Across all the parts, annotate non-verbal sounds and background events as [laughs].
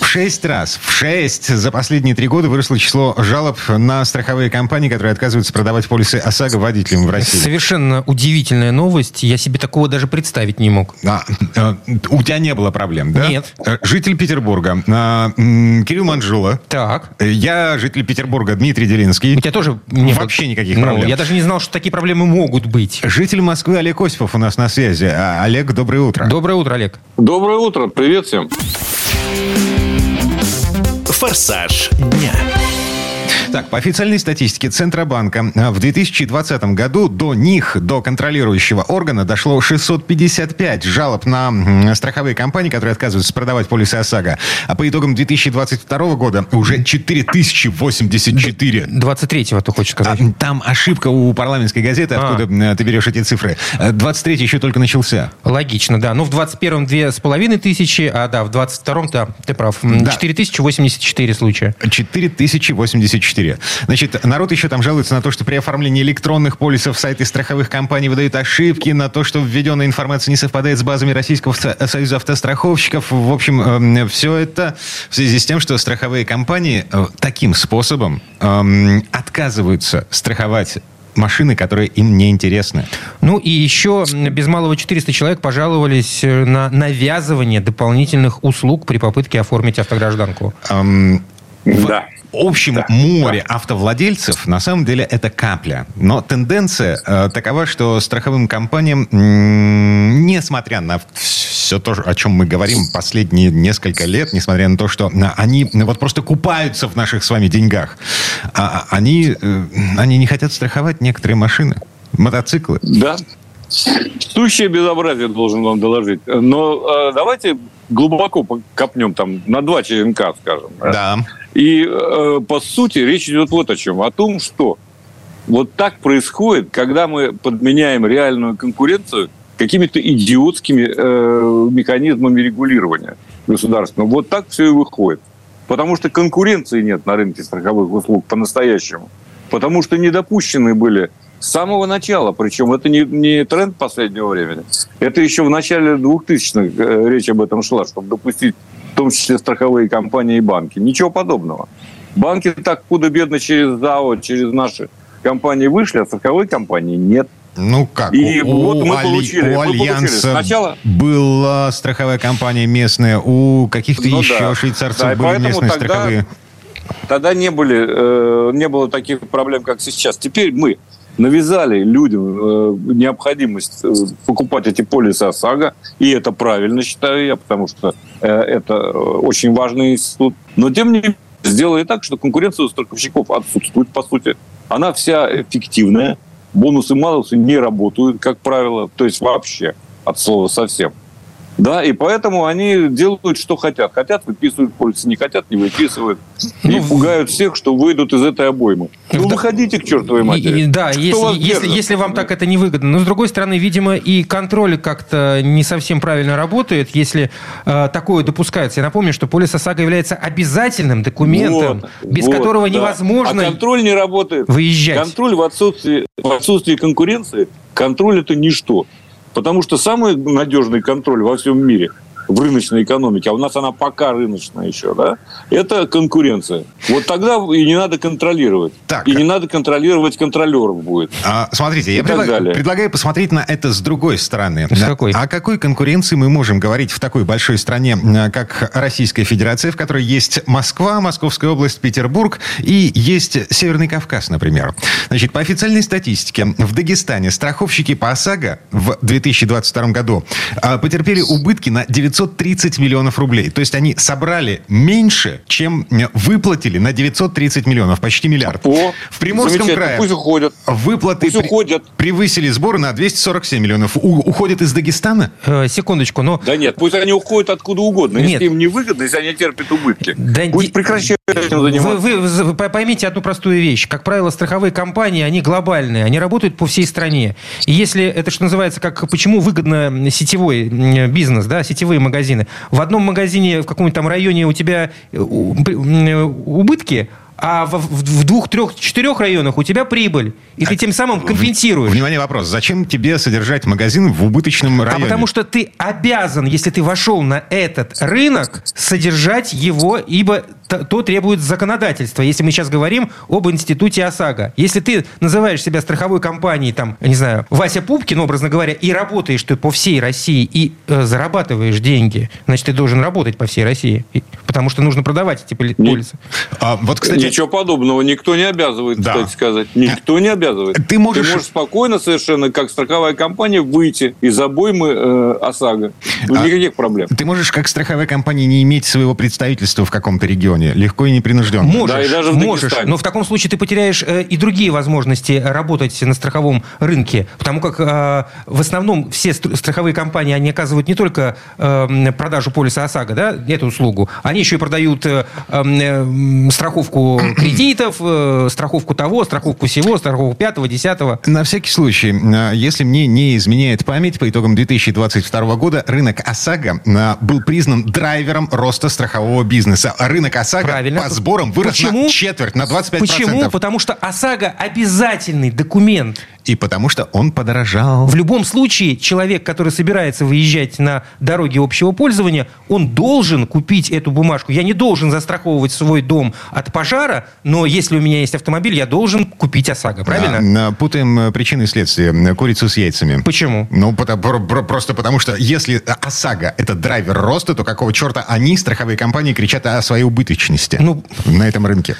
В шесть раз, в шесть за последние три года выросло число жалоб на страховые компании, которые отказываются продавать полисы ОСАГО водителям в России. Совершенно удивительная новость. Я себе такого даже представить не мог. А, э, у тебя не было проблем, да? Нет. Э, Житель Петербурга. а, Кирилл Манжула. Так. Э, Я житель Петербурга, Дмитрий У Делинский. тебя тоже не было- Вообще никаких Ну, проблем. Я даже не знал, что такие проблемы могут быть. Житель Москвы Олег Осипов у нас на связи. А, Олег, доброе утро. Доброе утро, Олег. Доброе утро, привет всем. «Форсаж дня». Так, по официальной статистике Центробанка а, в 2020 году до них, до контролирующего органа, дошло 655 жалоб на страховые компании, которые отказываются продавать полисы ОСАГО. А по итогам 2022 года уже 4084. 23-го ты хочешь А, сказать? Там ошибка у парламентской газеты, А. откуда м, ты берешь эти цифры. 23 еще только начался. Логично, да. Ну, в 21-м две с половиной тысячи, а да, в 22-м, да, ты прав. Да. 4084 случая. 4084. Значит, народ еще там жалуется на то, что при оформлении электронных полисов сайты страховых компаний выдают ошибки, на то, что введенная информация не совпадает с базами Российского со- союза автостраховщиков. В общем, все это в связи с тем, что страховые компании э, таким способом эм, отказываются страховать машины, которые им не интересны. Ну и еще без малого 400 человек пожаловались э, на навязывание дополнительных услуг при попытке оформить автогражданку. Эм, в Да. общем море автовладельцев на самом деле это капля. Но тенденция э, такова, что страховым компаниям, м, несмотря на все то, о чем мы говорим последние несколько лет, несмотря на то, что они вот просто купаются в наших с вами деньгах, а- а они, э, они не хотят страховать некоторые машины, мотоциклы. Да. Сущее безобразие должен вам доложить. Но э, давайте глубоко копнем там на два черенка, скажем. Да. И э, по сути речь идет вот о чем. О том, что вот так происходит, когда мы подменяем реальную конкуренцию какими-то идиотскими э, механизмами регулирования государственного. Вот так все и выходит. Потому что конкуренции нет на рынке страховых услуг по-настоящему. Потому что не допущены были с самого начала. Причем это не, не тренд последнего времени. Это еще в начале 2000-х э, речь об этом шла, чтобы допустить в том числе страховые компании и банки. Ничего подобного. Банки так худо-бедно через ЗАО, через наши компании вышли, а страховой компании нет. Ну как? И вот мы Али- получили- у мы получили Альянса сначала- была страховая компания местная, у каких-то Ну еще да. шейцарцев Да, были местные тогда- страховые. Тогда не, были, э, не было таких проблем, как сейчас. Теперь мы навязали людям э, необходимость э, покупать эти полисы ОСАГО, и это правильно, считаю я, потому что э, это э, очень важный институт. Но, тем не менее, сделали так, что конкуренция у страховщиков отсутствует, по сути. Она вся фиктивная, бонусы-малусы не работают, как правило, то есть вообще, от слова совсем. Да, и поэтому они делают, что хотят. Хотят, выписывают полисы, не хотят, не выписывают. И Ну, пугают всех, что выйдут из этой обоймы. Ну, Да. выходите к чертовой И- матери. и- да, если, если, если вам так это не выгодно. Но, с другой стороны, видимо, и контроль как-то не совсем правильно работает, если э, такое допускается. Я напомню, что полис ОСАГО является обязательным документом, Вот, без вот, которого да. невозможно А контроль не работает. выезжать. Контроль в отсутствии, в отсутствии конкуренции, контроль это ничто. Потому что самый надежный контроль во всем мире в рыночной экономике, а у нас она пока рыночная еще, да, это конкуренция. Вот тогда и не надо контролировать. Так. И не надо контролировать контролеров будет. А, смотрите, я И так предла- далее. предлагаю посмотреть на это с другой стороны. С какой? О какой конкуренции мы можем говорить в такой большой стране, как Российская Федерация, в которой есть Москва, Московская область, Петербург и есть Северный Кавказ, например. Значит, по официальной статистике, в Дагестане страховщики по ОСАГО в 2022 году а, потерпели убытки на 930 миллионов рублей. То есть они собрали меньше, чем э, выплатили на 930 миллионов, почти миллиард. О, в Приморском крае Пусть уходят. выплаты Пусть уходят. превысили сборы на 247 миллионов. У- уходят из Дагестана? Э, секундочку, но Да нет, пусть они уходят откуда угодно. Если Нет. им не выгодно, если они терпят убытки. Да пусть ди- прекращают этим Вы, заниматься. вы- вы- вы поймите одну простую вещь. Как правило, страховые компании, они глобальные, они работают по всей стране. И если это, что называется, как почему выгодно сетевой бизнес, да, сетевые магазины. В одном магазине в каком-нибудь там районе у тебя э, м, убытки, а в, в- двух, трех, четырех районах у тебя прибыль. И ты тем самым компенсируешь. Внимание, вопрос. Зачем тебе содержать магазин в убыточном А районе? потому что ты обязан, если ты вошел на этот рынок, содержать его, ибо т- то требует законодательство. Если мы сейчас говорим об институте ОСАГО. Если ты называешь себя страховой компанией, там, не знаю, Вася Пупкин, образно говоря, и работаешь ты по всей России и э, зарабатываешь деньги, значит, ты должен работать по всей России. И- потому что нужно продавать эти полисы. А, вот, кстати, Ничего подобного никто не обязывает, Да. кстати сказать. Никто не обязывает. Ты можешь- спокойно совершенно, как страховая компания, выйти из обоймы э, ОСАГО. А- Никаких проблем. ты можешь, как страховая компания, не иметь своего представительства в каком-то регионе. Легко и непринужденно. Можешь, Да, и даже в можешь, Дагестане. но в таком случае ты потеряешь э, и другие возможности работать на страховом рынке, потому как э, в основном все стр- страховые компании, они оказывают не только э, продажу полиса ОСАГО, да, эту услугу, они еще и продают э, э, страховку кредитов, э, страховку того, страховку всего, страховку пятого, десятого. На всякий случай, а, если мне не изменяет память, по итогам 2022 года рынок ОСАГО а, был признан драйвером роста страхового бизнеса. Рынок ОСАГО Правильно. по сборам вырос Почему? на четверть, на 25%. Почему? Потому что ОСАГО обязательный документ. И потому что он подорожал. В любом случае, человек, который собирается выезжать на дороге общего пользования, он должен купить эту бумажку. Я не должен застраховывать свой дом от пожара, но если у меня есть автомобиль, я должен купить ОСАГО, правильно? А, Путаем э, причины и следствия. Э, Курицу с яйцами. Почему? Ну, потому- просто потому что если ОСАГО – это драйвер роста, то какого черта они, страховые компании, кричат о своей убыточности Ну- на этом рынке?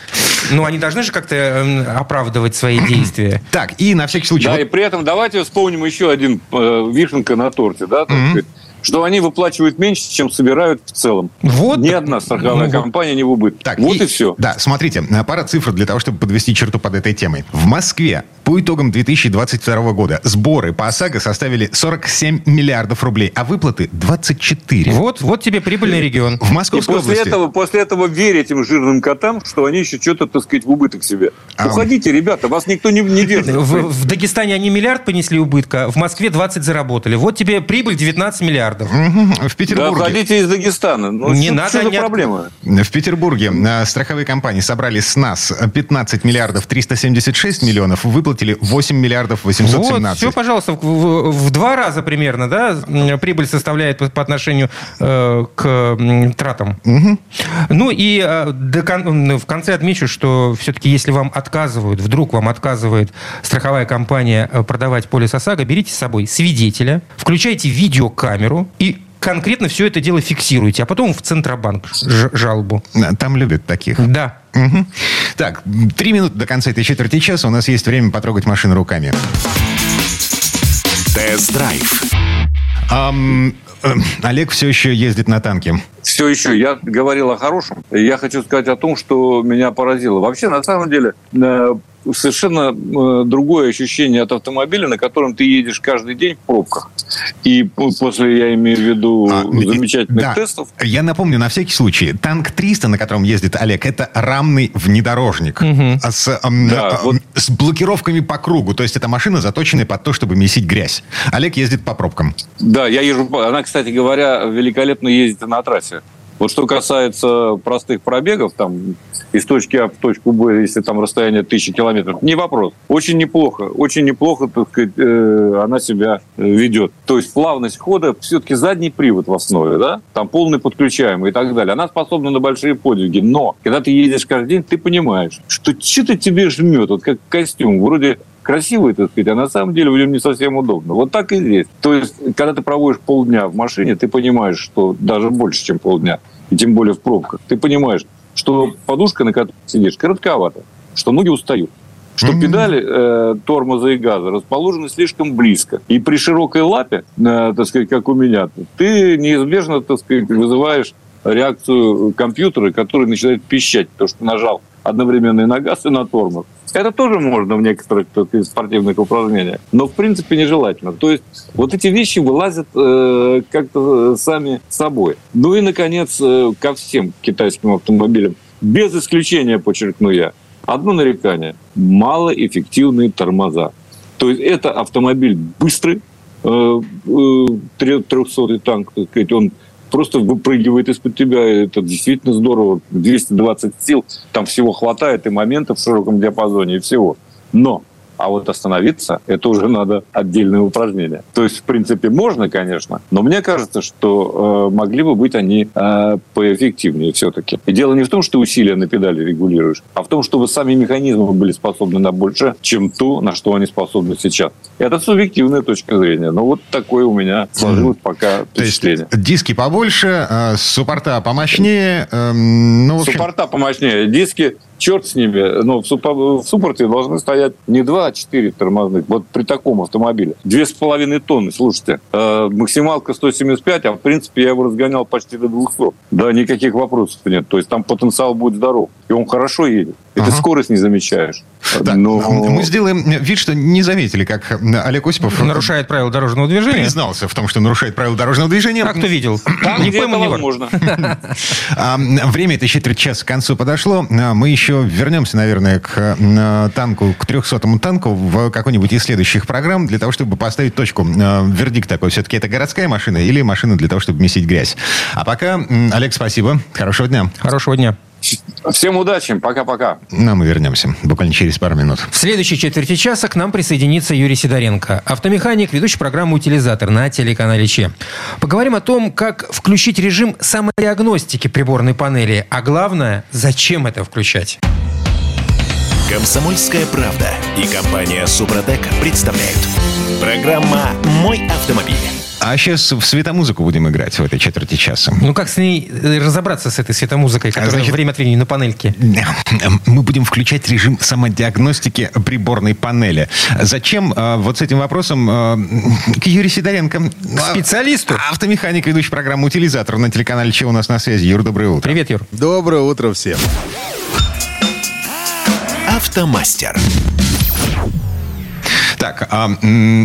Ну, они должны же как-то э, оправдывать свои [clears throat] действия. Так, и на всякий случай... Да, вот- и при этом давайте вспомним еще один э, вишенка на торте, да, так сказать, что они выплачивают меньше, чем собирают в целом. Вот. Ни одна страховая Ну, компания не в убытке. Так, вот и, все. Да, смотрите, э, пара цифр для того, чтобы подвести черту под этой темой. В Москве по итогам 2022 года сборы по ОСАГО составили 47 миллиардов рублей, а выплаты 24. Вот, вот тебе прибыльный регион. В И Московской после области... этого, после этого верь этим жирным котам, что они еще что-то, так сказать, в убыток себе. А- Уходите, ребята, вас никто не, не держит. В, в Дагестане они миллиард понесли убытка, в Москве 20 заработали. Вот тебе прибыль 19 миллиардов. Мгм. В Да, Петербурге... уходите из Дагестана. Ну, Не что, надо, что за не проблема? В Петербурге э, страховые компании собрали с нас 15 миллиардов 376 миллионов, выплатили 8 миллиардов Вот, 817. все, пожалуйста, в, в- в два раза примерно, да, прибыль составляет по, по отношению э, к тратам. Ну и э, до кон- в конце отмечу, что все-таки если вам отказывают, вдруг вам отказывает страховая компания э, продавать полис ОСАГО, берите с собой свидетеля, включайте видеокамеру и конкретно все это дело фиксируйте, а потом в Центробанк ж- жалобу. Там любят таких. Да. Мгм. Так, три минуты до конца этой четверти часа. У нас есть время потрогать машину руками. Тест-драйв. Э, Олег все еще ездит на танке. Все еще, я говорил о хорошем. Я хочу сказать о том, что меня поразило. Вообще, на самом деле, э, совершенно э, другое ощущение от автомобиля, на котором ты едешь каждый день в пробках. И по- после, я имею в виду, А, замечательных да. тестов, Я напомню на всякий случай. Танк 300, на котором ездит Олег, это рамный внедорожник. А С, ам, Да, а, вот. с блокировками по кругу. То есть это машина, заточенная под то, чтобы месить грязь. Олег ездит по пробкам. Да, я езжу. по- Она, кстати говоря, великолепно ездит на трассе. Вот что касается простых пробегов, там, из точки А в точку Б, если там расстояние тысячи километров, не вопрос. Очень неплохо, очень неплохо, так сказать, э, она себя э, ведет. То есть плавность хода, все-таки задний привод в основе, да, там полный подключаемый и так далее. Она способна на большие подвиги, но когда ты едешь каждый день, ты понимаешь, что что-то тебе жмет, вот как костюм, вроде красивый, так сказать, а на самом деле в нем не совсем удобно. Вот так и здесь. То есть, когда ты проводишь полдня в машине, ты понимаешь, что даже больше, чем полдня, и тем более в пробках, ты понимаешь, что подушка, на которой сидишь, коротковата, что ноги устают, что Мгм. педали э, тормоза и газа расположены слишком близко. И при широкой лапе, э, так сказать, как у меня, ты неизбежно, так сказать, вызываешь реакцию компьютера, который начинает пищать, потому что нажал одновременно и на газ, и на тормоз. Это тоже можно в некоторых спортивных упражнениях, но в принципе нежелательно. То есть вот эти вещи вылазят э, как-то э, сами собой. Ну и, наконец, э, ко всем китайским автомобилям, без исключения, подчеркну я, одно нарекание – малоэффективные тормоза. То есть это автомобиль быстрый, э, э, 300 танк, так сказать, он просто выпрыгивает из-под тебя. Это действительно здорово. 220 сил, там всего хватает и моментов в широком диапазоне, и всего. Но а вот остановиться, это уже надо отдельное упражнение. То есть, в принципе, можно, конечно, но мне кажется, что э, могли бы быть они э, поэффективнее все-таки. И дело не в том, что усилия на педали регулируешь, а в том, чтобы сами механизмы были способны на больше, чем то, на что они способны сейчас. Это субъективная точка зрения. Но вот такое у меня сложилось пока впечатление. То есть диски побольше, э, суппорта помощнее. Э, ну, общем... Суппорта помощнее. Диски черт с ними, но в, суппо- в суппорте должны стоять не 2, а 4 тормозных. Вот при таком автомобиле. Две с половиной тонны, слушайте. Э, максималка 175, а в принципе я его разгонял почти до 200. Да, никаких вопросов нет. То есть там потенциал будет здоров. И он хорошо едет. И ага. ты скорость не замечаешь. Так, Но... Мы сделаем вид, что не заметили, как Олег Осипов... Нарушает правила дорожного движения. Признался в том, что нарушает правила дорожного движения. А кто видел? Там, где это возможно. [laughs] Время это четверть часа к концу подошло. А, мы еще вернемся, наверное, к танку, к 300-му танку в какой-нибудь из следующих программ для того, чтобы поставить точку. Вердикт такой. Все-таки это городская машина или машина для того, чтобы месить грязь. А пока, Олег, спасибо. Хорошего дня. Хорошего дня. Всем удачи. Пока-пока. Ну, мы вернемся буквально через пару минут. В следующей четверти часа к нам присоединится Юрий Сидоренко, автомеханик, ведущий программу «Утилизатор» на телеканале ЧЕ. Поговорим о том, как включить режим самодиагностики приборной панели, а главное, зачем это включать. Комсомольская правда и компания «Супротек» представляют. Программа «Мой автомобиль». А сейчас в светомузыку будем играть в этой четверти часа. Ну, как с ней э, разобраться, с этой светомузыкой, которая Значит, время от времени на панельке? Мы будем включать режим самодиагностики приборной панели. Зачем? А, вот с этим вопросом а, к Юрию Сидоренко. К специалисту? Автомеханик, ведущий программу «Утилизатор» на телеканале «Че у нас на связи». Юр, доброе утро. Привет, Юр. Доброе утро всем. Автомастер. Так, а,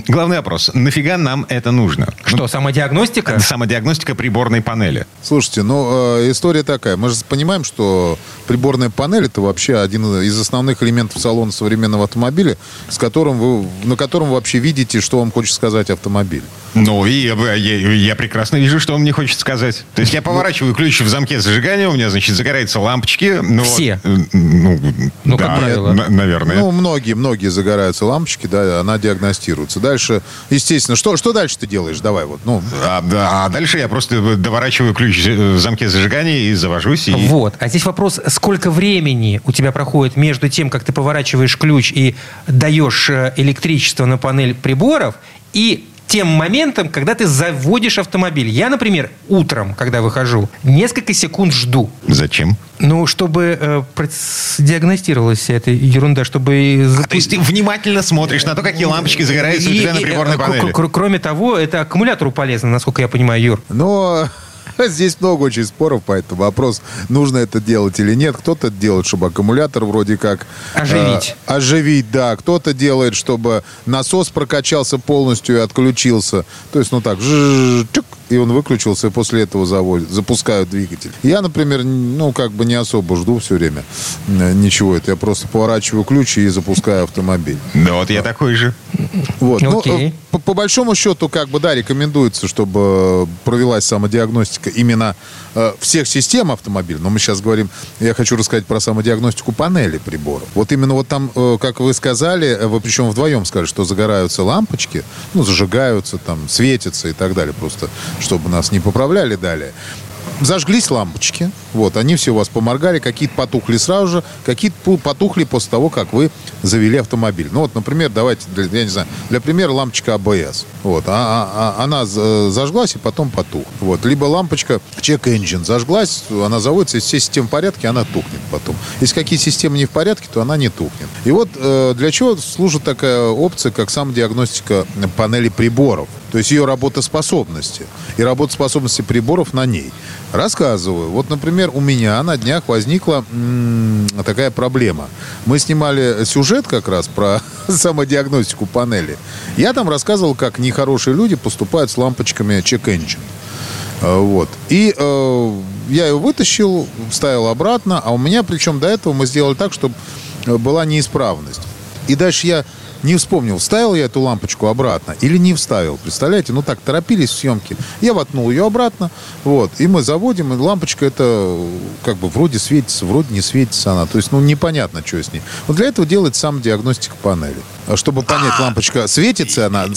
главный вопрос. Нафига нам это нужно? Что, ну, самодиагностика? Самодиагностика приборной панели. Слушайте, ну, э, история такая. Мы же понимаем, что приборная панель это вообще один из основных элементов салона современного автомобиля, с которым вы, на котором вы вообще видите, что вам хочет сказать автомобиль. Ну, и я, я, я прекрасно вижу, что он мне хочет сказать. То есть я поворачиваю ключ в замке зажигания, у меня, значит, загораются лампочки. Ну, Все? Вот, ну, ну, да, как правило. наверное. Ну, многие, многие загораются лампочки, да, она диагностируется. Дальше, естественно, что, что дальше ты делаешь? Давай вот, ну. А, да, а дальше я просто доворачиваю ключ в замке зажигания и завожусь. И... Вот. А здесь вопрос, сколько времени у тебя проходит между тем, как ты поворачиваешь ключ и даешь э, электричество на панель приборов, и тем моментом, когда ты заводишь автомобиль. Я, например, утром, когда выхожу, несколько секунд жду. Зачем? Ну, чтобы э, диагностировалась вся эта ерунда, чтобы... А, то есть ты внимательно смотришь на то, какие лампочки загораются и, у тебя на приборной панели? Кроме того, это аккумулятору полезно, насколько я понимаю, Юр. Но [laughs] Здесь много очень споров по этому вопрос, нужно это делать или нет. Кто-то делает, чтобы аккумулятор вроде как... Оживить. Э, оживить, да. Кто-то делает, чтобы насос прокачался полностью и отключился. То есть, ну так, и он выключился, и после этого заводят, запускают двигатель. Я, например, ну, как бы не особо жду все время э, ничего. Это я просто поворачиваю ключ и запускаю автомобиль. Да вот я такой же. Вот. Ну, э, по, по большому счету, как бы, да, рекомендуется, чтобы провелась самодиагностика именно э, всех систем автомобиля. Но мы сейчас говорим, я хочу рассказать про самодиагностику панели приборов. Вот именно вот там, э, как вы сказали, э, вы причем вдвоем сказали, что загораются лампочки, ну, зажигаются, там, светятся и так далее. Просто чтобы нас не поправляли далее зажглись лампочки, вот, они все у вас поморгали, какие-то потухли сразу же, какие-то потухли после того, как вы завели автомобиль. Ну вот, например, давайте, я не знаю, для примера лампочка АБС. Вот, а, а, а, она зажглась и потом потух. Вот, либо лампочка check engine зажглась, она заводится, если все системы в порядке, она тухнет потом. Если какие системы не в порядке, то она не тухнет. И вот э, для чего служит такая опция, как самодиагностика панели приборов, то есть ее работоспособности и работоспособности приборов на ней. Рассказываю. Вот, например, у меня на днях возникла такая проблема. Мы снимали сюжет как раз про [laughs] самодиагностику панели. Я там рассказывал, как нехорошие люди поступают с лампочками check engine. А, вот. И э, я ее вытащил, вставил обратно, а у меня, причем до этого мы сделали так, чтобы была неисправность. И дальше я не вспомнил, вставил я эту лампочку обратно или не вставил. Представляете, ну так торопились в съемке. Я воткнул ее обратно, вот, и мы заводим, и лампочка это как бы вроде светится, вроде не светится она. То есть, ну, непонятно, что с ней. Вот для этого делает сам диагностика панели. А Чтобы понять, лампочка светится она,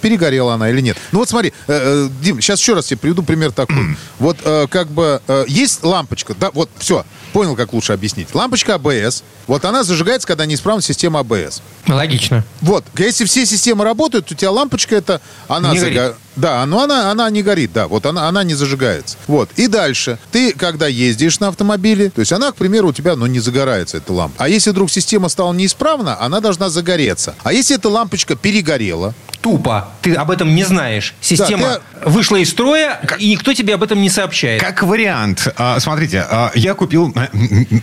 перегорела она или нет. Ну вот смотри, э, э, Дим, сейчас еще раз тебе приведу пример такой. [clears throat] Вот э, как бы есть лампочка, да, вот все, понял, как лучше объяснить. Лампочка АБС, вот она зажигается, когда неисправна система АБС. Логично. Вот, если все системы работают, у тебя лампочка это, она горит. Да, но она, она не горит, да, вот она, она не зажигается. Вот, и дальше, ты, когда ездишь на автомобиле, то есть она, к примеру, у тебя, ну, не загорается, эта лампа. А если вдруг система стала неисправна, она должна загореться. А если эта лампочка перегорела, Тупо. Ты об этом не знаешь. Система вышла из строя, и никто тебе об этом не сообщает. Как вариант, а, смотрите, а, я купил э,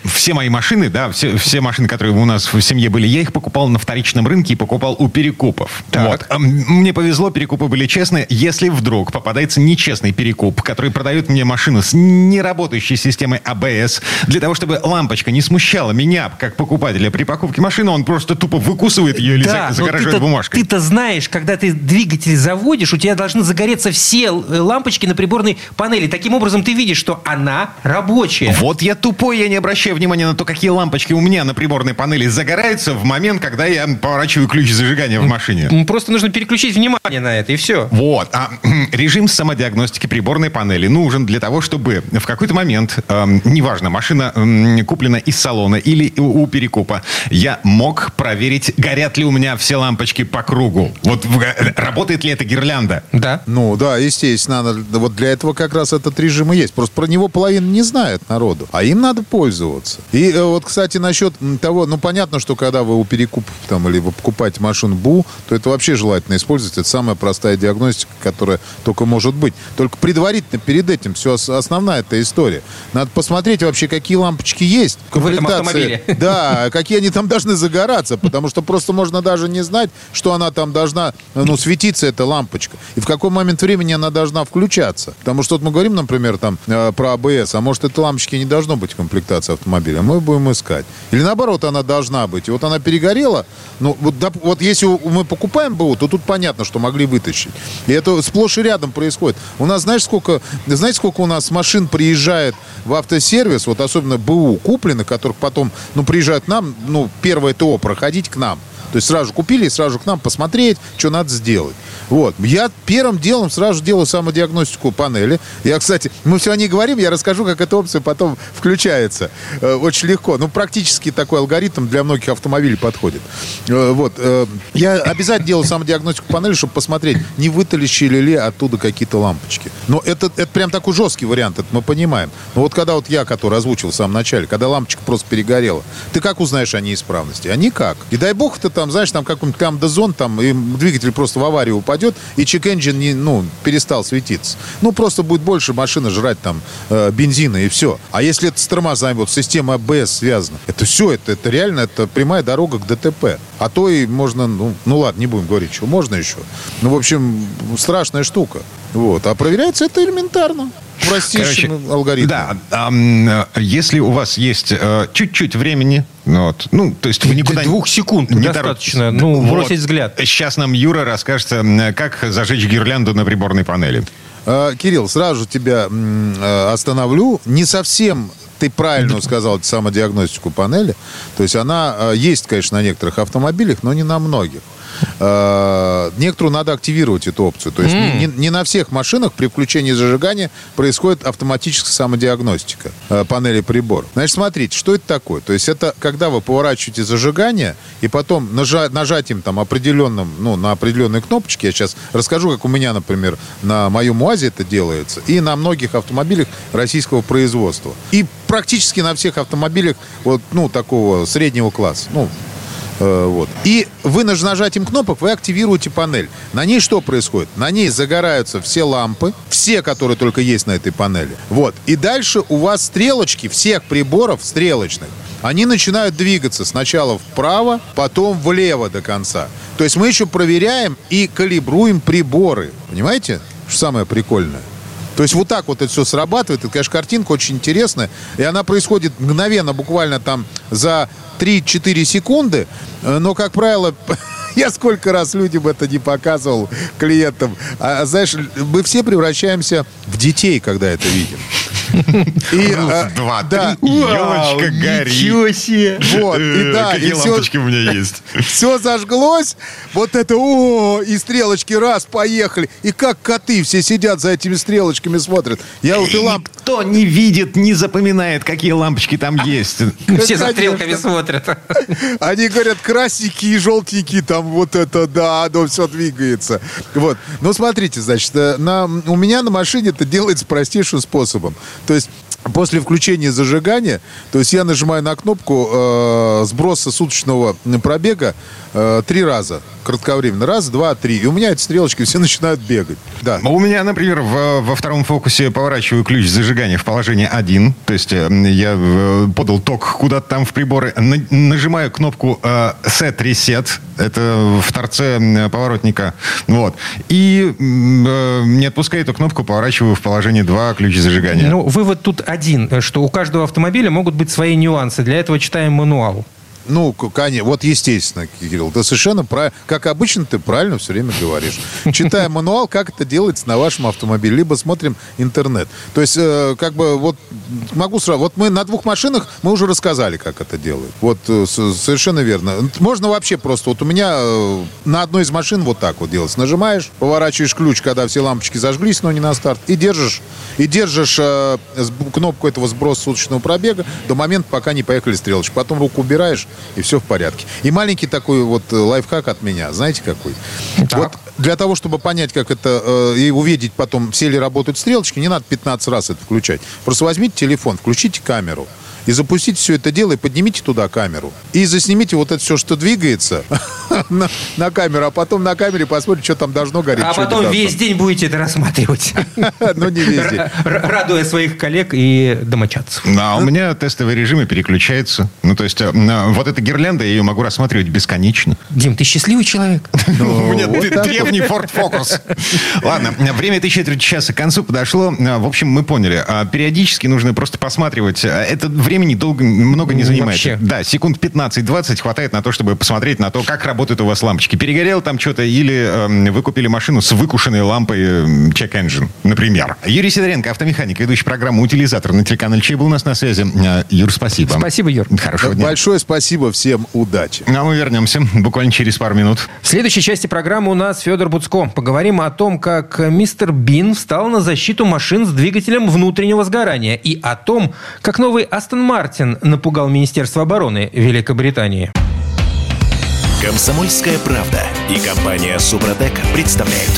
все мои машины, да, все, все машины, которые у нас в семье были, я их покупал на вторичном рынке и покупал у перекупов. Так. Вот. Мне повезло, перекупы были честные. Если вдруг попадается нечестный перекуп, который продает мне машину с неработающей системой АБС, для того, чтобы лампочка не смущала меня, как покупателя при покупке машины, он просто тупо выкусывает ее или но загораживает ты-то- бумажкой. Ты-то знаешь, когда ты двигатель заводишь, у тебя должны загореться все э, лампочки на приборной панели. Таким образом, ты видишь, что она рабочая. Вот я тупой, я не обращаю внимания на то, какие лампочки у меня на приборной панели загораются в момент, когда я поворачиваю ключ зажигания в машине. Просто нужно переключить внимание на это, и все. Вот. А [clears throat] режим самодиагностики приборной панели нужен для того, чтобы в какой-то момент, эм, неважно, машина эм, куплена из салона или у, у перекупа, я мог проверить, горят ли у меня все лампочки по кругу. Вот в- э, работает ли эта гирлянда? Да. Ну да, естественно, надо, вот для этого как раз этот режим и есть. Просто про него половина не знает народу, а им надо пользоваться. И э, вот, кстати, насчет того, ну понятно, что когда вы у перекупов там или вы покупаете машину БУ, то это вообще желательно использовать. Это самая простая диагностика, которая только может быть. Только предварительно перед этим все основная эта история. Надо посмотреть вообще, какие лампочки есть. В этом Комплектация. автомобиле. Да, какие они там должны загораться, потому что просто можно даже не знать, что она там должна, ну, светиться, эта лампочка, и в какой момент времени она должна включаться. Потому что вот мы говорим, например, там, э, про АБС, а может, этой лампочки не должно быть комплектации автомобиля, мы будем искать. Или наоборот, она должна быть. И вот она перегорела, ну, вот, доп- вот если мы покупаем БУ, то тут понятно, что могли вытащить. И это сплошь и рядом происходит. У нас, знаешь, сколько, знаете, сколько у нас машин приезжает в автосервис, вот особенно БУ купленных, которых потом, ну, приезжают нам, ну, первое ТО проходить к нам. То есть сразу купили сразу к нам посмотреть, что надо сделать. Вот. Я первым делом сразу делаю самодиагностику панели. Я, кстати, мы все о ней говорим, я расскажу, как эта опция потом включается. Э, Очень легко. Ну, практически такой алгоритм для многих автомобилей подходит. Э, Вот. э, Я обязательно делаю самодиагностику панели, чтобы посмотреть, не вытащили ли оттуда какие-то лампочки. Но это, это прям такой жесткий вариант, это мы понимаем. Но вот когда вот я, который озвучил в самом начале, когда лампочка просто перегорела, ты как узнаешь о неисправности? А никак. И дай бог ты там, знаешь, там какой-нибудь камдозон, там, и двигатель просто в аварию упадет, и чек-энджин не, ну, перестал светиться. Ну, просто будет больше машина жрать там э, бензина и все. А если это с тормозами, вот система АБС связана, это все, это, это реально, это прямая дорога к ДТП. А то и можно, ну, ну ладно, не будем говорить, что можно еще. Ну, в общем, страшная штука. Вот. А проверяется это элементарно. Простейшим алгоритмом. Да, ам, э, если у вас есть э, чуть-чуть времени, ну вот, ну, то есть вы никуда Двух секунд не достаточно, торопитесь. ну, Вот. бросить взгляд. Сейчас нам Юра расскажет, как зажечь гирлянду на приборной панели. Э, Кирилл, сразу же тебя э, остановлю. Не совсем ты правильно [laughs] сказал самодиагностику панели. То есть она есть, конечно, на некоторых автомобилях, но не на многих. Э, Некоторую надо активировать эту опцию. То есть не, не- не на всех машинах при включении зажигания происходит автоматическая самодиагностика э, панели прибор. Значит, смотрите, что это такое? То есть это когда вы поворачиваете зажигание и потом нажа- нажатием там определенным, ну, на определенные кнопочки, я сейчас расскажу, как у меня, например, на моем УАЗе это делается, и на многих автомобилях российского производства. И практически на всех автомобилях вот, ну, такого среднего класса. Ну, Вот. И вы наж- нажатием кнопок вы активируете панель. На ней что происходит? На ней загораются все лампы, все, которые только есть на этой панели. Вот. И дальше у вас стрелочки всех приборов стрелочных, они начинают двигаться сначала вправо, потом влево до конца. То есть мы еще проверяем и калибруем приборы. Понимаете? Что самое прикольное? То есть вот так вот это все срабатывает. Это, конечно, картинка очень интересная. И она происходит мгновенно, буквально там за 3-4 секунды. Но, как правило, [laughs] Я сколько раз людям это не показывал, клиентам. А, знаешь, мы все превращаемся в детей, когда это видим. И, Раз, два, да. три, елочка горит. Ничего себе. Вот, и да, Какие и все, лампочки у меня [laughs] есть. все зажглось, вот это, о, и стрелочки раз, поехали. И как коты все сидят за этими стрелочками, смотрят. Я вот и ламп... Никто не видит, не запоминает, какие лампочки там есть. Все за стрелками смотрят. [laughs] Они говорят, красненькие и желтенькие, там вот это, да, оно все двигается. Вот. Ну, смотрите, значит, э, на, у меня на машине это делается простейшим способом. То есть После включения зажигания, то есть я нажимаю на кнопку э, сброса суточного пробега э, три раза кратковременно. Раз, два, три. И у меня эти стрелочки все [laughs] начинают бегать. Да. У меня, например, в- во втором фокусе поворачиваю ключ зажигания в положение 1. То есть э, я э, подал ток куда-то там в приборы. На- нажимаю кнопку э, Set Reset. Это в торце поворотника. Вот. И э, не отпуская эту кнопку, поворачиваю в положение 2 ключ зажигания. Ну, вывод тут один, что у каждого автомобиля могут быть свои нюансы. Для этого читаем мануал. Ну, конечно, вот естественно, Кирилл, ты совершенно правильно, как обычно, ты правильно все время говоришь. Читаем мануал, как это делается на вашем автомобиле, либо смотрим интернет. То есть, э, как бы, вот могу сразу, вот мы на двух машинах мы уже рассказали, как это делают. Вот э, совершенно верно. Можно вообще просто, вот у меня э, на одной из машин вот так вот делается. Нажимаешь, поворачиваешь ключ, когда все лампочки зажглись, но не на старт, и держишь, и держишь э, кнопку этого сброса суточного пробега до момента, пока не поехали стрелочки. Потом руку убираешь, и все в порядке. И маленький такой вот э, лайфхак от меня. Знаете какой? Вот для того, чтобы понять, как это, э, и увидеть потом, все ли работают стрелочки, не надо 15 раз это включать. Просто возьмите телефон, включите камеру. И запустите все это дело, и поднимите туда камеру. И заснимите вот это все, что двигается [laughs] на, на камеру, а потом на камере посмотрите, что там должно гореть. А потом весь день будете это рассматривать. [laughs] Ну, не весь день. Радуя своих коллег и домочадцев. А у меня тестовые режимы переключаются. Ну, то есть, э, м, вот эта гирлянда, я ее могу рассматривать бесконечно. Дим, ты счастливый человек? [laughs] У меня вот д- так древний Ford Focus. Ладно, время этой четверти часа к концу подошло. В общем, мы поняли. а, Периодически нужно просто посматривать. Это времени долго, много не занимает. Вообще. Да, секунд 15-20 хватает на то, чтобы посмотреть на то, как работают у вас лампочки. Перегорел там что-то или эм, вы купили машину с выкушенной лампой эм, Check Engine, например. Юрий Сидоренко, автомеханик, ведущий программу «Утилизатор» на телеканале Чей был у нас на связи. А, Юр, спасибо. Спасибо, Юр. Хорошего дня. Большое спасибо всем, удачи. А мы вернемся буквально через пару минут. В следующей части программы у нас Федор Буцко. Поговорим о том, как мистер Бин встал на защиту машин с двигателем внутреннего сгорания и о том, как новый Астон Мартин напугал Министерство обороны Великобритании. Комсомольская правда и компания Супротек представляют.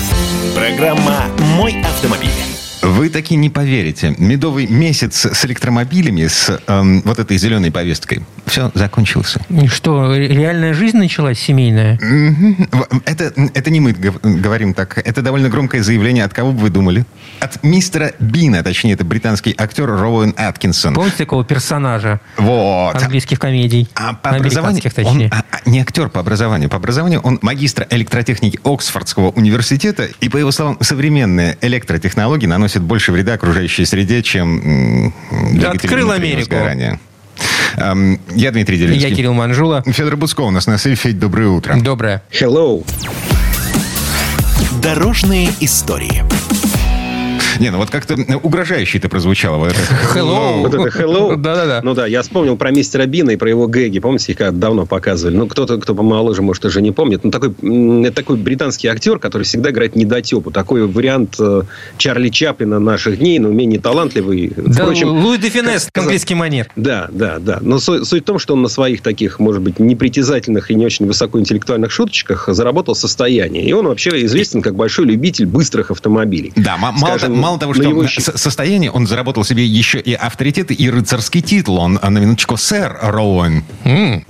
Программа «Мой автомобиль». Вы таки не поверите. Медовый месяц с электромобилями, с эм, вот этой зеленой повесткой, все закончился. И Что, реальная жизнь началась семейная? Это, это не мы гов- говорим так. Это довольно громкое заявление. От кого бы вы думали? От мистера Бина, точнее, это британский актер Роуэн Аткинсон. Помните такого персонажа Вот. английских комедий? А по образованию Американских, он точнее. а, а, не актер по образованию. По образованию он магистр электротехники Оксфордского университета. И, по его словам, современные электротехнологии наносят больше вреда окружающей среде, чем Открыл Америку. сгорания. Эм, Я Дмитрий Делинский. Я Кирилл Манжула. Федор Буцко у нас на связи. Федь, доброе утро. Доброе. Hello. Дорожные истории. Не, ну вот как-то угрожающе это прозвучало. Вот это. [laughs] Hello. Вот это hello. [laughs] Да-да-да. Ну да, я вспомнил про мистера Бина и про его гэги. Помните, их когда давно показывали? Ну, кто-то, кто помоложе, может, уже не помнит. Ну, такой, это такой британский актер, который всегда играет недотепу. Такой вариант э, Чарли Чаплина наших дней, но менее талантливый. Да, Впрочем, Луи де Финес, сказать- английский манер. Да, да, да. Но су- суть в том, что он на своих таких, может быть, непритязательных и не очень высокоинтеллектуальных шуточках заработал состояние. И он вообще известен как большой любитель быстрых автомобилей. Да, м- мало, Скажем, то- мало того, что его со- состояние, он заработал себе еще и авторитет, и рыцарский титул. Он, а, на минуточку, сэр Роуэн.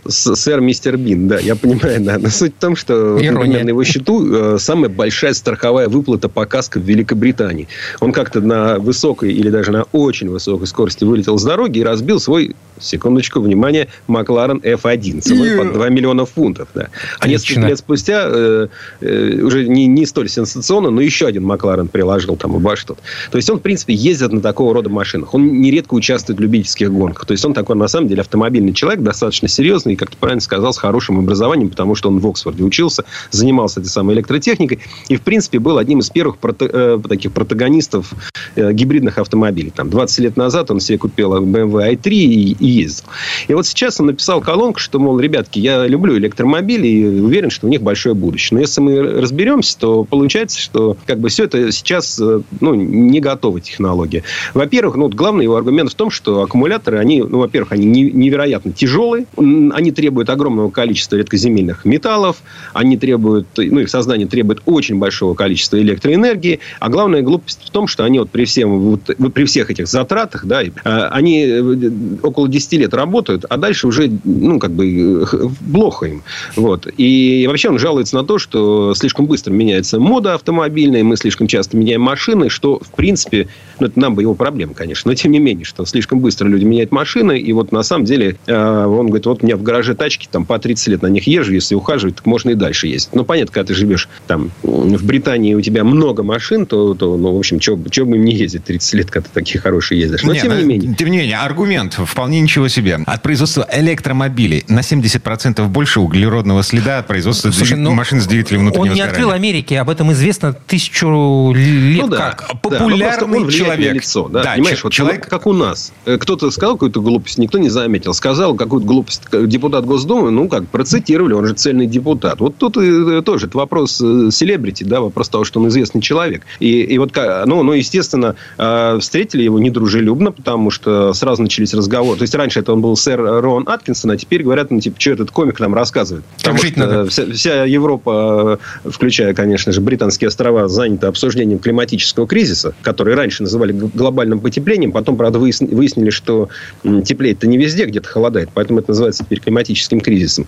С- Сэр Мистер Бин, да, я понимаю, да. Но суть в том, что, Ирония. например, на его счету э, самая большая страховая выплата по каско в Великобритании. Он как-то на высокой или даже на очень высокой скорости вылетел с дороги и разбил свой секундочку, внимание, Макларен F1 ценой под 2 миллиона фунтов. Да. А несколько лет спустя, э, э, уже не, не столь сенсационно, но еще один Макларен приложил там обо что То есть он, в принципе, ездит на такого рода машинах. Он нередко участвует в любительских гонках. То есть он такой, на самом деле, автомобильный человек, достаточно серьезный, и, как ты правильно сказал, с хорошим образованием, потому что он в Оксфорде учился, занимался этой самой электротехникой, и, в принципе, был одним из первых прото, э, таких протагонистов э, гибридных автомобилей. Там 20 лет назад он себе купил BMW i3 и, и ездил. И вот сейчас он написал колонку, что, мол, ребятки, я люблю электромобили и уверен, что у них большое будущее. Но если мы разберемся, то получается, что как бы все это сейчас э, ну, не готова технология. Во-первых, ну, главный его аргумент в том, что аккумуляторы, они, ну, во-первых, они невероятно тяжелые, они требуют огромного количества редкоземельных металлов, они требуют, ну, их создание требует очень большого количества электроэнергии, а главная глупость в том, что они вот при, всем, вот, при всех этих затратах, да, э, они э, около 10 лет работают, а дальше уже, ну, как бы, плохо им. Вот. И вообще он жалуется на то, что слишком быстро меняется мода автомобильная, мы слишком часто меняем машины, что, в принципе, ну, это нам бы его проблема, конечно, но тем не менее, что слишком быстро люди меняют машины, и вот на самом деле э, он говорит, вот у меня в гараже тачки, там по 30 лет на них езжу, если ухаживать, так можно и дальше ездить. Ну, понятно, когда ты живешь там в Британии, у тебя много машин, то, то ну, в общем, что бы им не ездить 30 лет, когда ты такие хорошие ездишь. Но, не, тем не менее. Тем не менее, аргумент вполне ничего себе. От производства электромобилей на 70% больше углеродного следа от производства Слушай, ну, машин с двигателем внутреннего Он не открыл Америки, об этом известно тысячу лет ну, да, как. Популярный да, человек. Лицо, да? Да, Понимаешь, вот человек... как у нас. Э, кто-то сказал какую-то глупость, никто не заметил. Сказал какую-то глупость депутат Госдумы, ну как, процитировали, он же цельный депутат. Вот тут и, тоже это вопрос э, селебрити, да, вопрос того, что он известный человек. И, и вот, ну, ну, естественно, э, встретили его недружелюбно, потому что сразу начались разговоры. То есть, раньше это он был сэр Рон Аткинсон, а теперь говорят, ну, типа, что этот комик нам рассказывает. Как жить надо. Вся, вся Европа, включая, конечно же, британские острова, занята обсуждением климатического кризиса, который раньше называли глобальным потеплением, потом, правда, выяснили, что теплеет-то не везде, где-то холодает, поэтому это называется теперь климатическим кризисом.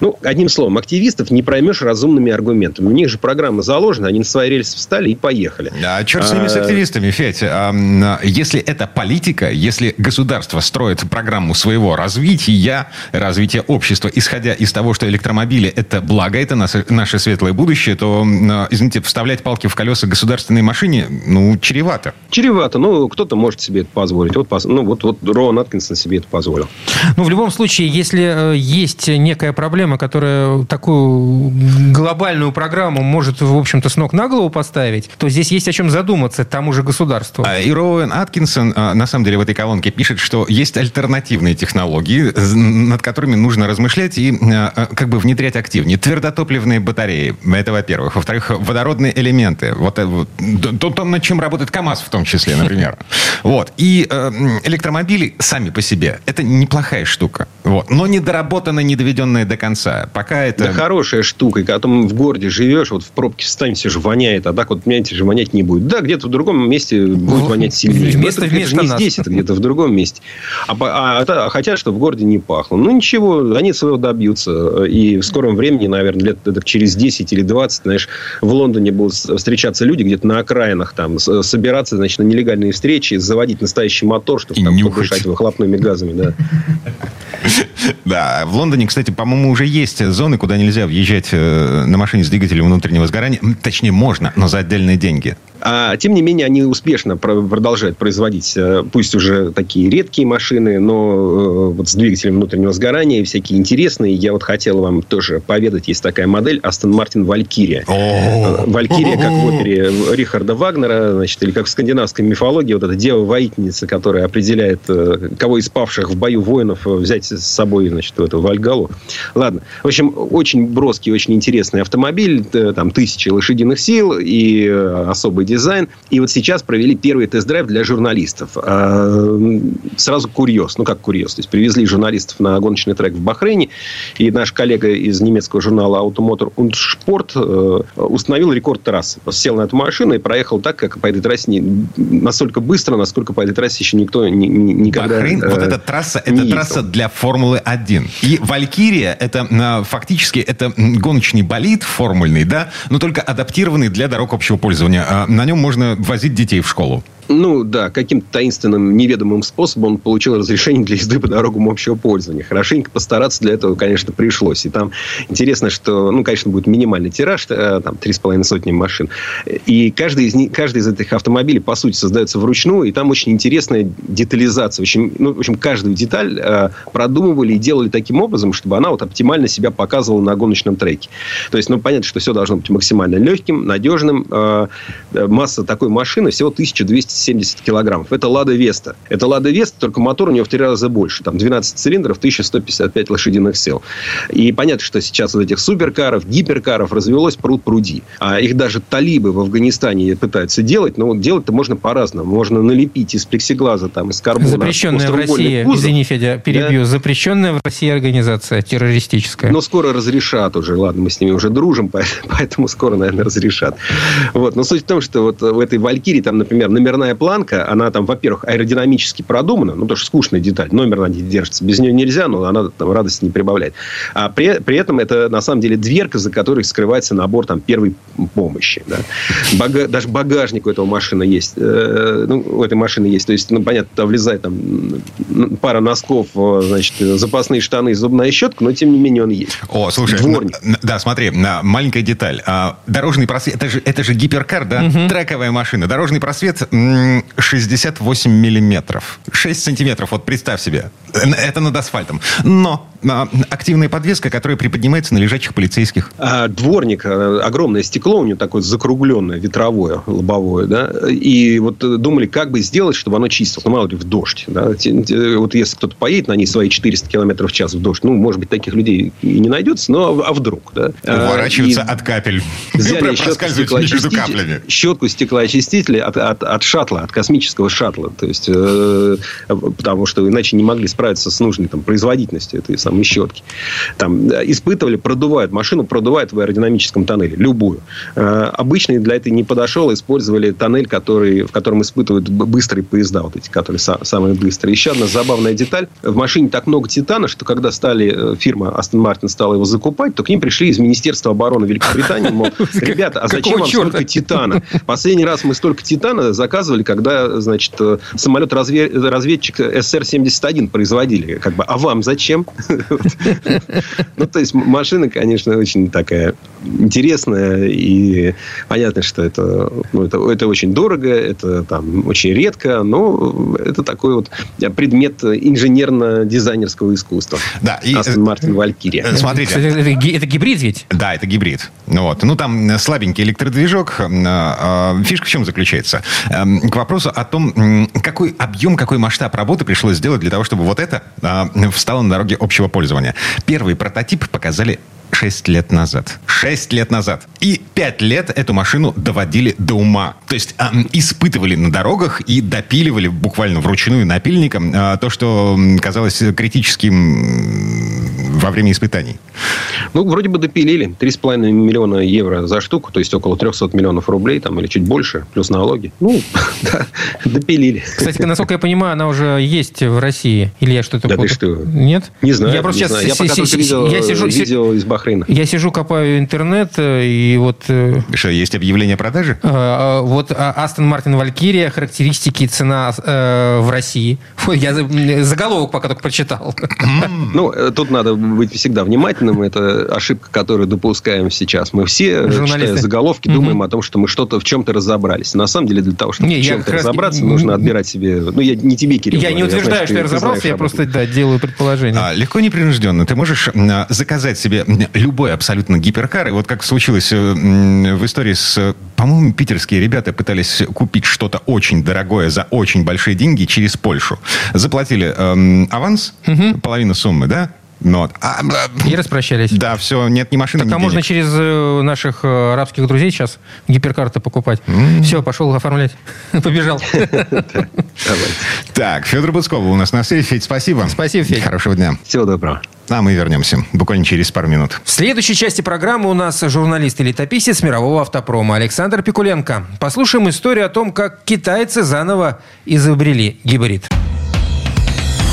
Ну, одним словом, активистов не проймешь разумными аргументами. У них же программа заложена, они на свои рельсы встали и поехали. А черт с ними, с а, активистами, Федь. Если это политика, если государство строит программу своего развития, развития общества, исходя из того, что электромобили – это благо, это наше, наше светлое будущее, то, извините, вставлять палки в колеса государственной машине, ну, чревато. Чревато. Ну, кто-то может себе это позволить. Вот, ну, вот, вот Роан Аткинсон себе это позволил. Ну, в любом случае, если э, есть некая проблема, которая такую глобальную программу может, в общем-то, с ног на голову поставить, то здесь есть о чем задуматься тому же государству. А, и Роуэн Аткинсон, а, на самом деле, в этой колонке пишет, что есть альтернативные технологии, над которыми нужно размышлять и а, как бы внедрять активнее. Твердотопливные батареи, это во-первых. Во-вторых, водородные элементы. Вот, вот то, то, над чем работает КАМАЗ в том числе, например. [laughs] Вот. И э, электромобили сами по себе. Это неплохая штука. Вот. Но недоработанная, недоведенная до конца. Пока это... Да хорошая штука. И когда ты в городе живешь, вот в пробке встанете же воняет, а так вот, понимаете, же вонять не будет. Да, где-то в другом месте будет вонять сильнее. Вместо, это, вместо это не нас. здесь, это где-то в другом месте. А, а, а, хотят, чтобы в городе не пахло. Ну, ничего, они своего добьются. И в скором времени, наверное, лет через 10 или 20, знаешь, в Лондоне будут встречаться люди где-то на окраинах, там, собираться, значит, на нелегальные встречи, заводить настоящий мотор, чтобы там подышать выхлопными газами, да. [laughs] Да, в Лондоне, кстати, по-моему, уже есть зоны, куда нельзя въезжать э, на машине с двигателем внутреннего сгорания. Точнее, можно, но за отдельные деньги. А, тем не менее, они успешно продолжают производить, э, пусть уже такие редкие машины, но э, вот с двигателем внутреннего сгорания, всякие интересные. Я вот хотел вам тоже поведать, есть такая модель Aston Martin Valkyria. Valkyria, как в опере Рихарда Вагнера, значит, или как в скандинавской мифологии, вот эта дева-воительница, которая определяет, кого из павших в бою воинов взять с собой, значит, в эту Вальгалу. Ладно. В общем, очень броский, очень интересный автомобиль, там тысячи лошадиных сил и особый дизайн. И вот сейчас провели первый тест-драйв для журналистов. А, сразу курьез. Ну, как курьез. То есть, привезли журналистов на гоночный трек в Бахрейне. И наш коллега из немецкого журнала «Automotor und Sport» э, установил рекорд трассы. Сел на эту машину и проехал так, как по этой трассе не, настолько быстро, насколько по этой трассе еще никто ни, никогда Бахрейн, э, вот эта трасса, это ездил. трасса для Формулы-1. И «Валькирия» это э, фактически это гоночный болид формульный, да, но только адаптированный для дорог общего пользования. А на нем можно возить детей в школу. Ну, да, каким-то таинственным, неведомым способом он получил разрешение для езды по дорогам общего пользования. Хорошенько постараться для этого, конечно, пришлось. И там интересно, что, ну, конечно, будет минимальный тираж, э, там, три с половиной сотни машин. И каждый из, них, каждый из этих автомобилей, по сути, создается вручную, и там очень интересная детализация. Очень, ну, в общем, каждую деталь э, продумывали и делали таким образом, чтобы она вот оптимально себя показывала на гоночном треке. То есть, ну, понятно, что все должно быть максимально легким, надежным. Э, масса такой машины всего 1270 килограммов. Это «Лада Веста». Это «Лада Веста», только мотор у него в три раза больше. Там 12 цилиндров, 1155 лошадиных сил. И понятно, что сейчас вот этих суперкаров, гиперкаров развелось пруд пруди. А их даже талибы в Афганистане пытаются делать, но делать-то можно по-разному. Можно налепить из плексиглаза, там, из карбона. Запрещенная в России, кузов. извини, Федя, перебью, да? запрещенная в России организация террористическая. Но скоро разрешат уже. Ладно, мы с ними уже дружим, [laughs] поэтому скоро, наверное, разрешат. Вот. Но суть в том, что вот в этой Валькирии, там, например, номерная планка, она там, во-первых, аэродинамически продумана, ну, что скучная деталь, номер на ней держится, без нее нельзя, но она там радости не прибавляет. А при, при этом это, на самом деле, дверка, за которой скрывается набор там первой помощи. Да. Бага, даже багажник у этого машины есть. Э, ну, у этой машины есть. То есть, ну, понятно, туда влезает там пара носков, значит, запасные штаны, зубная щетка, но, тем не менее, он есть. О, слушай, Дворник. да, смотри, маленькая деталь. А, дорожный просвет, это же, это же гиперкар, да? Угу. Трековая машина. Дорожный просвет 68 миллиметров. 6 сантиметров, вот представь себе. Это над асфальтом. Но а, активная подвеска, которая приподнимается на лежачих полицейских. А, дворник, э, огромное стекло у него такое закругленное, ветровое, лобовое, да, и вот э, думали, как бы сделать, чтобы оно чистилось, ну, мало ли, в дождь, да, вот если кто-то поедет на ней свои 400 километров в час в дождь, ну, может быть, таких людей и не найдется, но а вдруг, да. Уворачиваться а, от капель. Взяли щетку стеклоочистителя, щетку стеклоочистителя от, от, от шаттла, от космического шаттла, то есть, э, потому что иначе не могли справиться с нужной там производительностью этой самой щетки. Там э, испытывали, продувают машину, продувают в аэродинамическом тоннеле, любую. Э, обычный для этого не подошел, использовали тоннель, который, в котором испытывают быстрые поезда, вот эти, которые самые быстрые. Еще одна забавная деталь. В машине так много титана, что когда стали, э, фирма Aston Martin стала его закупать, то к ним пришли из Министерства обороны Великобритании, мол, [laughs] ребята, а зачем вам столько титана? Последний раз мы столько титана заказывали, когда, значит, самолет-разведчик СР-71 производили. Как бы, а вам зачем? Ну, то есть, машина, конечно, очень такая интересная. И понятно, что это, ну, это, это очень дорого, это там очень редко, но это такой вот предмет инженерно-дизайнерского искусства. Да. И, Астон Мартин Валькирия. Э, смотрите. Это, гибрид ведь? Да, это гибрид. Ну, вот. ну там слабенький электродвижок. Э, э, фишка в чем заключается? К вопросу о том, какой объем, какой масштаб работы пришлось сделать для того, чтобы вот это встало на дороге общего пользования. Первый прототип показали 6 лет назад. 6 лет назад. И 5 лет эту машину доводили до ума. То есть э, испытывали на дорогах и допиливали буквально вручную напильником э, то, что казалось критическим во время испытаний. Ну, вроде бы допилили. 3,5 миллиона евро за штуку, то есть около 300 миллионов рублей, там, или чуть больше, плюс налоги. Ну, [laughs] да, допилили. Кстати, насколько я понимаю, она уже есть в России. Или я что-то... Да ты что? Нет? Не знаю. Я просто сейчас... Я пока только видел видео из Бахрейна. Я сижу, копаю интернет, э, и вот... Э, что, есть объявление продажи? А, вот Астон Мартин Валькирия, характеристики, цена э, в России. Я заголовок пока только прочитал. Ну, тут надо быть всегда внимательным. Это ошибка, которую допускаем сейчас. Мы все, читая заголовки, думаем о том, что мы что-то в чем-то разобрались. На самом деле, для того, чтобы в чем-то разобраться, нужно отбирать себе... Ну, я не тебе, Кирилл. Я не утверждаю, что я разобрался, я просто делаю предположение. А, легко непринужденно. Ты можешь заказать себе любой абсолютно гиперкар. И вот как случилось э, в истории с... По-моему, питерские ребята пытались купить что-то очень дорогое за очень большие деньги через Польшу. Заплатили эм, аванс, угу. половину суммы, да? Но, а, и распрощались. Да, все, нет ни машины, Так, ни а можно через э, наших э, арабских друзей сейчас гиперкарты покупать? Mm. Все, пошел оформлять. [laughs] Побежал. Так, Федор Буцков у нас на связи. Федь, спасибо. Спасибо, Федь. Хорошего дня. Всего доброго. А мы вернемся буквально через пару минут. В следующей части программы у нас журналист и летописец мирового автопрома Александр Пикуленко. Послушаем историю о том, как китайцы заново изобрели гибрид.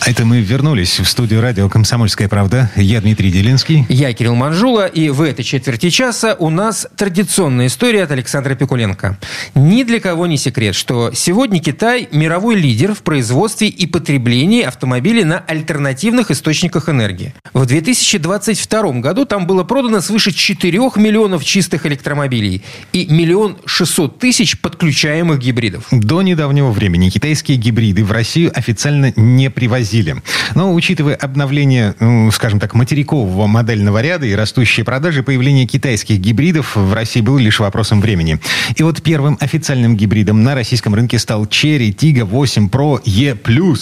А это мы вернулись в студию радио «Комсомольская правда». Я Дмитрий Делинский. Я Кирилл Манжула. И в этой четверти часа у нас традиционная история от Александра Пикуленко. Ни для кого не секрет, что сегодня Китай – мировой лидер в производстве и потреблении автомобилей на альтернативных источниках энергии. В 2022 году там было продано свыше 4 миллионов чистых электромобилей и миллион шестьсот тысяч подключаемых гибридов. До недавнего времени китайские гибриды в Россию официально не привозили возили. Но учитывая обновление, ну, скажем так, материкового модельного ряда и растущие продажи, появление китайских гибридов в России было лишь вопросом времени. И вот первым официальным гибридом на российском рынке стал Cherry Tiggo 8 Pro E+,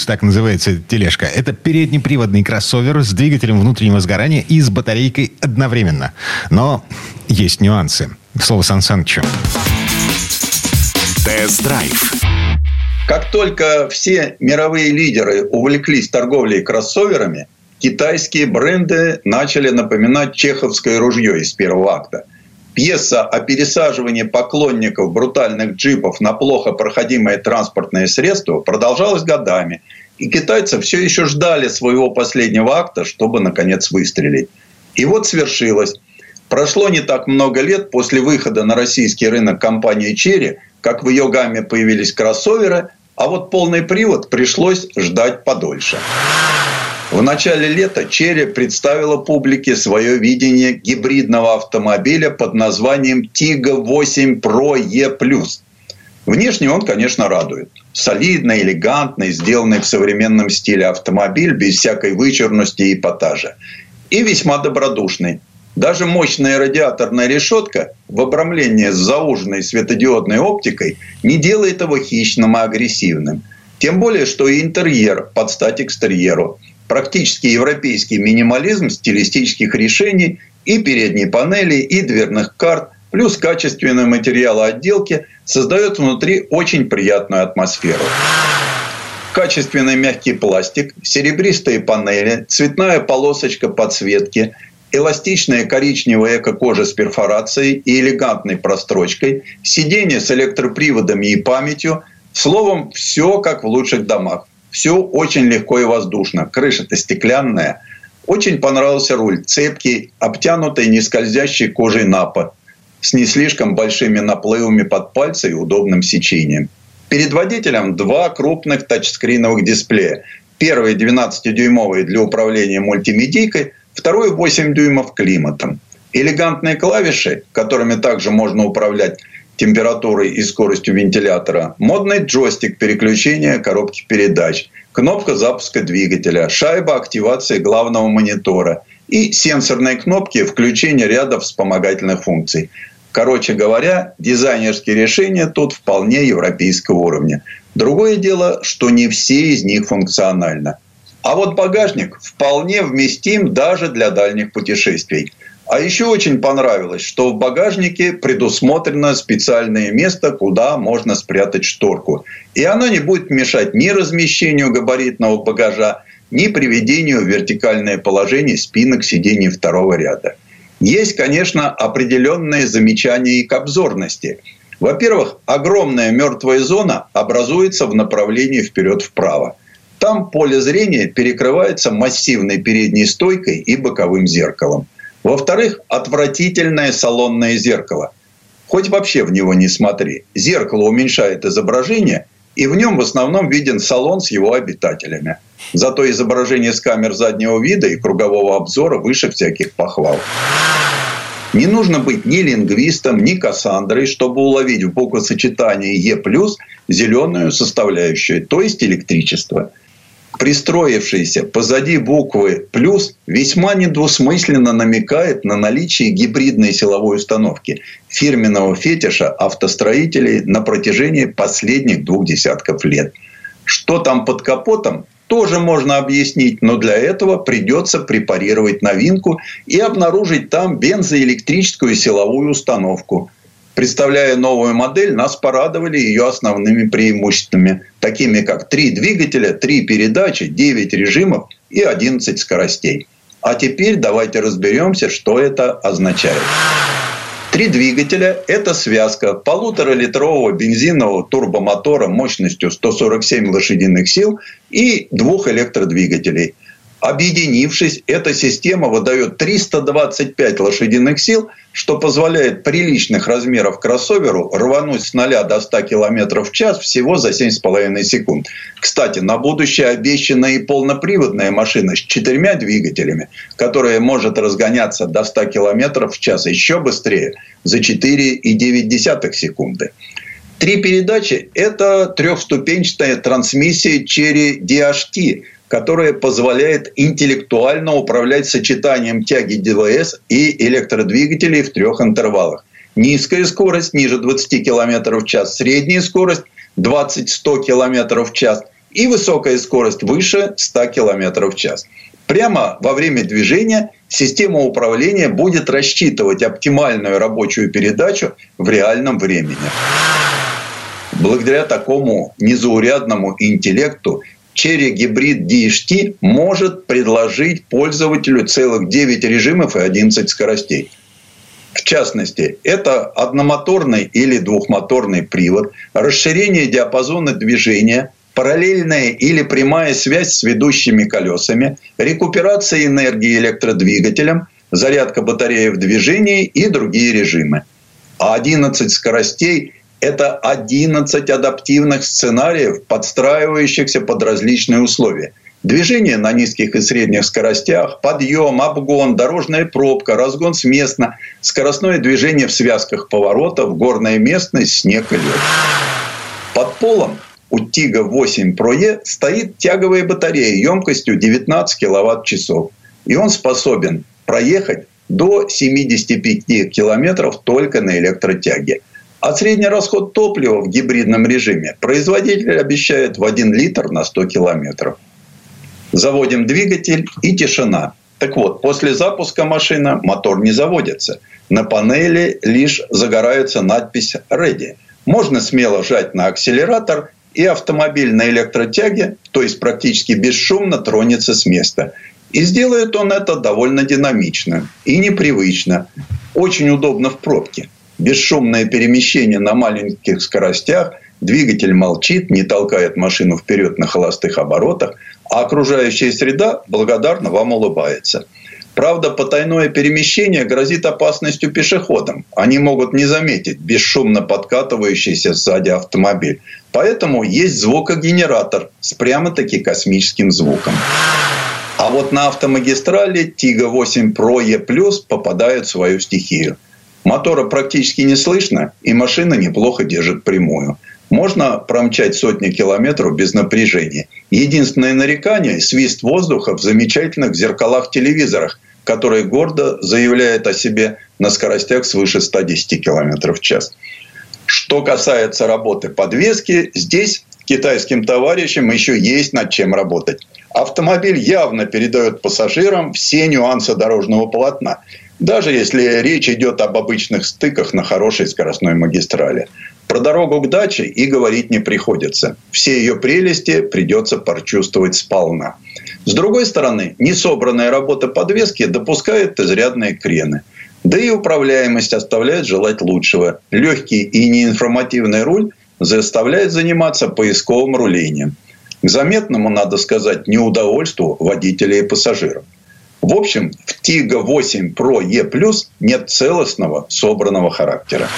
так называется тележка. Это переднеприводный кроссовер с двигателем внутреннего сгорания и с батарейкой одновременно. Но есть нюансы. Слово Сан Санычу. Тест-драйв как только все мировые лидеры увлеклись торговлей кроссоверами, китайские бренды начали напоминать чеховское ружье из первого акта. Пьеса о пересаживании поклонников брутальных джипов на плохо проходимые транспортные средства продолжалась годами, и китайцы все еще ждали своего последнего акта, чтобы, наконец, выстрелить. И вот свершилось. Прошло не так много лет после выхода на российский рынок компании «Черри», как в ее гамме появились кроссоверы, а вот полный привод пришлось ждать подольше. В начале лета Черри представила публике свое видение гибридного автомобиля под названием Tiga 8 Pro E+. Внешне он, конечно, радует. Солидный, элегантный, сделанный в современном стиле автомобиль, без всякой вычурности и эпатажа. И весьма добродушный. Даже мощная радиаторная решетка в обрамлении с зауженной светодиодной оптикой не делает его хищным и агрессивным. Тем более, что и интерьер под стать экстерьеру. Практически европейский минимализм стилистических решений и передней панели, и дверных карт, плюс качественные материалы отделки создает внутри очень приятную атмосферу качественный мягкий пластик, серебристые панели, цветная полосочка подсветки, эластичная коричневая эко-кожа с перфорацией и элегантной прострочкой, сиденье с электроприводами и памятью. Словом, все как в лучших домах. Все очень легко и воздушно. Крыша-то стеклянная. Очень понравился руль. Цепкий, обтянутый нескользящей кожей напа. С не слишком большими наплывами под пальцы и удобным сечением. Перед водителем два крупных тачскриновых дисплея. Первый 12-дюймовый для управления мультимедийкой, Второй 8 дюймов климатом. Элегантные клавиши, которыми также можно управлять температурой и скоростью вентилятора, модный джойстик переключения коробки передач, кнопка запуска двигателя, шайба активации главного монитора и сенсорные кнопки включения ряда вспомогательных функций. Короче говоря, дизайнерские решения тут вполне европейского уровня. Другое дело, что не все из них функциональны. А вот багажник вполне вместим даже для дальних путешествий. А еще очень понравилось, что в багажнике предусмотрено специальное место, куда можно спрятать шторку. И оно не будет мешать ни размещению габаритного багажа, ни приведению в вертикальное положение спинок сидений второго ряда. Есть, конечно, определенные замечания и к обзорности. Во-первых, огромная мертвая зона образуется в направлении вперед-вправо. Там поле зрения перекрывается массивной передней стойкой и боковым зеркалом. Во-вторых, отвратительное салонное зеркало. Хоть вообще в него не смотри. Зеркало уменьшает изображение, и в нем в основном виден салон с его обитателями. Зато изображение с камер заднего вида и кругового обзора выше всяких похвал. Не нужно быть ни лингвистом, ни Кассандрой, чтобы уловить в буквосочетании Е+, зеленую составляющую, то есть электричество – пристроившийся позади буквы «плюс» весьма недвусмысленно намекает на наличие гибридной силовой установки, фирменного фетиша автостроителей на протяжении последних двух десятков лет. Что там под капотом, тоже можно объяснить, но для этого придется препарировать новинку и обнаружить там бензоэлектрическую силовую установку – Представляя новую модель, нас порадовали ее основными преимуществами, такими как три двигателя, три передачи, 9 режимов и 11 скоростей. А теперь давайте разберемся, что это означает. Три двигателя – это связка полуторалитрового бензинового турбомотора мощностью 147 лошадиных сил и двух электродвигателей – Объединившись, эта система выдает 325 лошадиных сил, что позволяет приличных размеров кроссоверу рвануть с 0 до 100 км в час всего за 7,5 секунд. Кстати, на будущее обещана и полноприводная машина с четырьмя двигателями, которая может разгоняться до 100 км в час еще быстрее за 4,9 секунды. Три передачи – это трехступенчатая трансмиссия Cherry DHT – которая позволяет интеллектуально управлять сочетанием тяги ДВС и электродвигателей в трех интервалах. Низкая скорость ниже 20 км в час, средняя скорость 20-100 км в час и высокая скорость выше 100 км в час. Прямо во время движения система управления будет рассчитывать оптимальную рабочую передачу в реальном времени. Благодаря такому незаурядному интеллекту Cherry Hybrid DHT может предложить пользователю целых 9 режимов и 11 скоростей. В частности, это одномоторный или двухмоторный привод, расширение диапазона движения, параллельная или прямая связь с ведущими колесами, рекуперация энергии электродвигателем, зарядка батареи в движении и другие режимы. А 11 скоростей это 11 адаптивных сценариев, подстраивающихся под различные условия. Движение на низких и средних скоростях, подъем, обгон, дорожная пробка, разгон с местно, скоростное движение в связках поворотов, горная местность, снег и лед. Под полом у Тига 8 Pro E стоит тяговая батарея емкостью 19 киловатт-часов. И он способен проехать до 75 километров только на электротяге. А средний расход топлива в гибридном режиме производитель обещает в 1 литр на 100 километров. Заводим двигатель и тишина. Так вот, после запуска машины мотор не заводится. На панели лишь загорается надпись «Ready». Можно смело жать на акселератор, и автомобиль на электротяге, то есть практически бесшумно, тронется с места. И сделает он это довольно динамично и непривычно. Очень удобно в пробке бесшумное перемещение на маленьких скоростях, двигатель молчит, не толкает машину вперед на холостых оборотах, а окружающая среда благодарно вам улыбается. Правда, потайное перемещение грозит опасностью пешеходам. Они могут не заметить бесшумно подкатывающийся сзади автомобиль. Поэтому есть звукогенератор с прямо-таки космическим звуком. А вот на автомагистрали Тига 8 Pro E Plus попадает в свою стихию – Мотора практически не слышно, и машина неплохо держит прямую. Можно промчать сотни километров без напряжения. Единственное нарекание – свист воздуха в замечательных зеркалах-телевизорах, которые гордо заявляют о себе на скоростях свыше 110 км в час. Что касается работы подвески, здесь китайским товарищам еще есть над чем работать. Автомобиль явно передает пассажирам все нюансы дорожного полотна даже если речь идет об обычных стыках на хорошей скоростной магистрали. Про дорогу к даче и говорить не приходится. Все ее прелести придется прочувствовать сполна. С другой стороны, несобранная работа подвески допускает изрядные крены. Да и управляемость оставляет желать лучшего. Легкий и неинформативный руль заставляет заниматься поисковым рулением. К заметному, надо сказать, неудовольству водителей и пассажиров. В общем, в Тига 8 Pro E нет целостного собранного характера.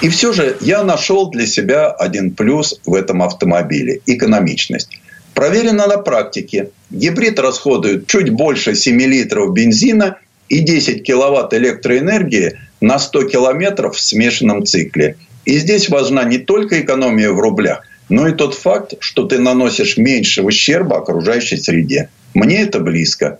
И все же я нашел для себя один плюс в этом автомобиле – экономичность. Проверено на практике. Гибрид расходует чуть больше 7 литров бензина и 10 киловатт электроэнергии на 100 километров в смешанном цикле. И здесь важна не только экономия в рублях, но и тот факт, что ты наносишь меньше ущерба окружающей среде. Мне это близко.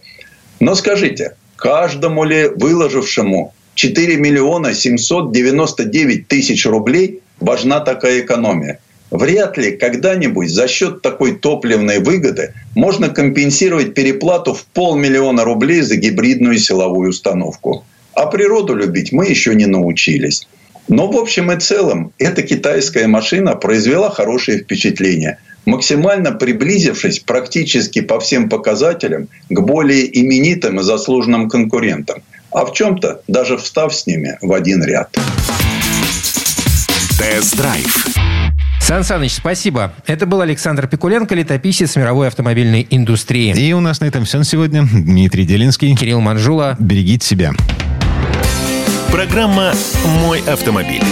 Но скажите, каждому ли выложившему 4 миллиона 799 тысяч рублей важна такая экономия? Вряд ли когда-нибудь за счет такой топливной выгоды можно компенсировать переплату в полмиллиона рублей за гибридную силовую установку. А природу любить мы еще не научились. Но в общем и целом эта китайская машина произвела хорошее впечатление – максимально приблизившись практически по всем показателям к более именитым и заслуженным конкурентам. а в чем-то даже встав с ними в один ряд. Тест-драйв. Сан Саныч, спасибо. Это был Александр Пикуленко, летописец мировой автомобильной индустрии. И у нас на этом все на сегодня. Дмитрий Делинский. Кирилл Манжула. Берегите себя. Программа «Мой автомобиль».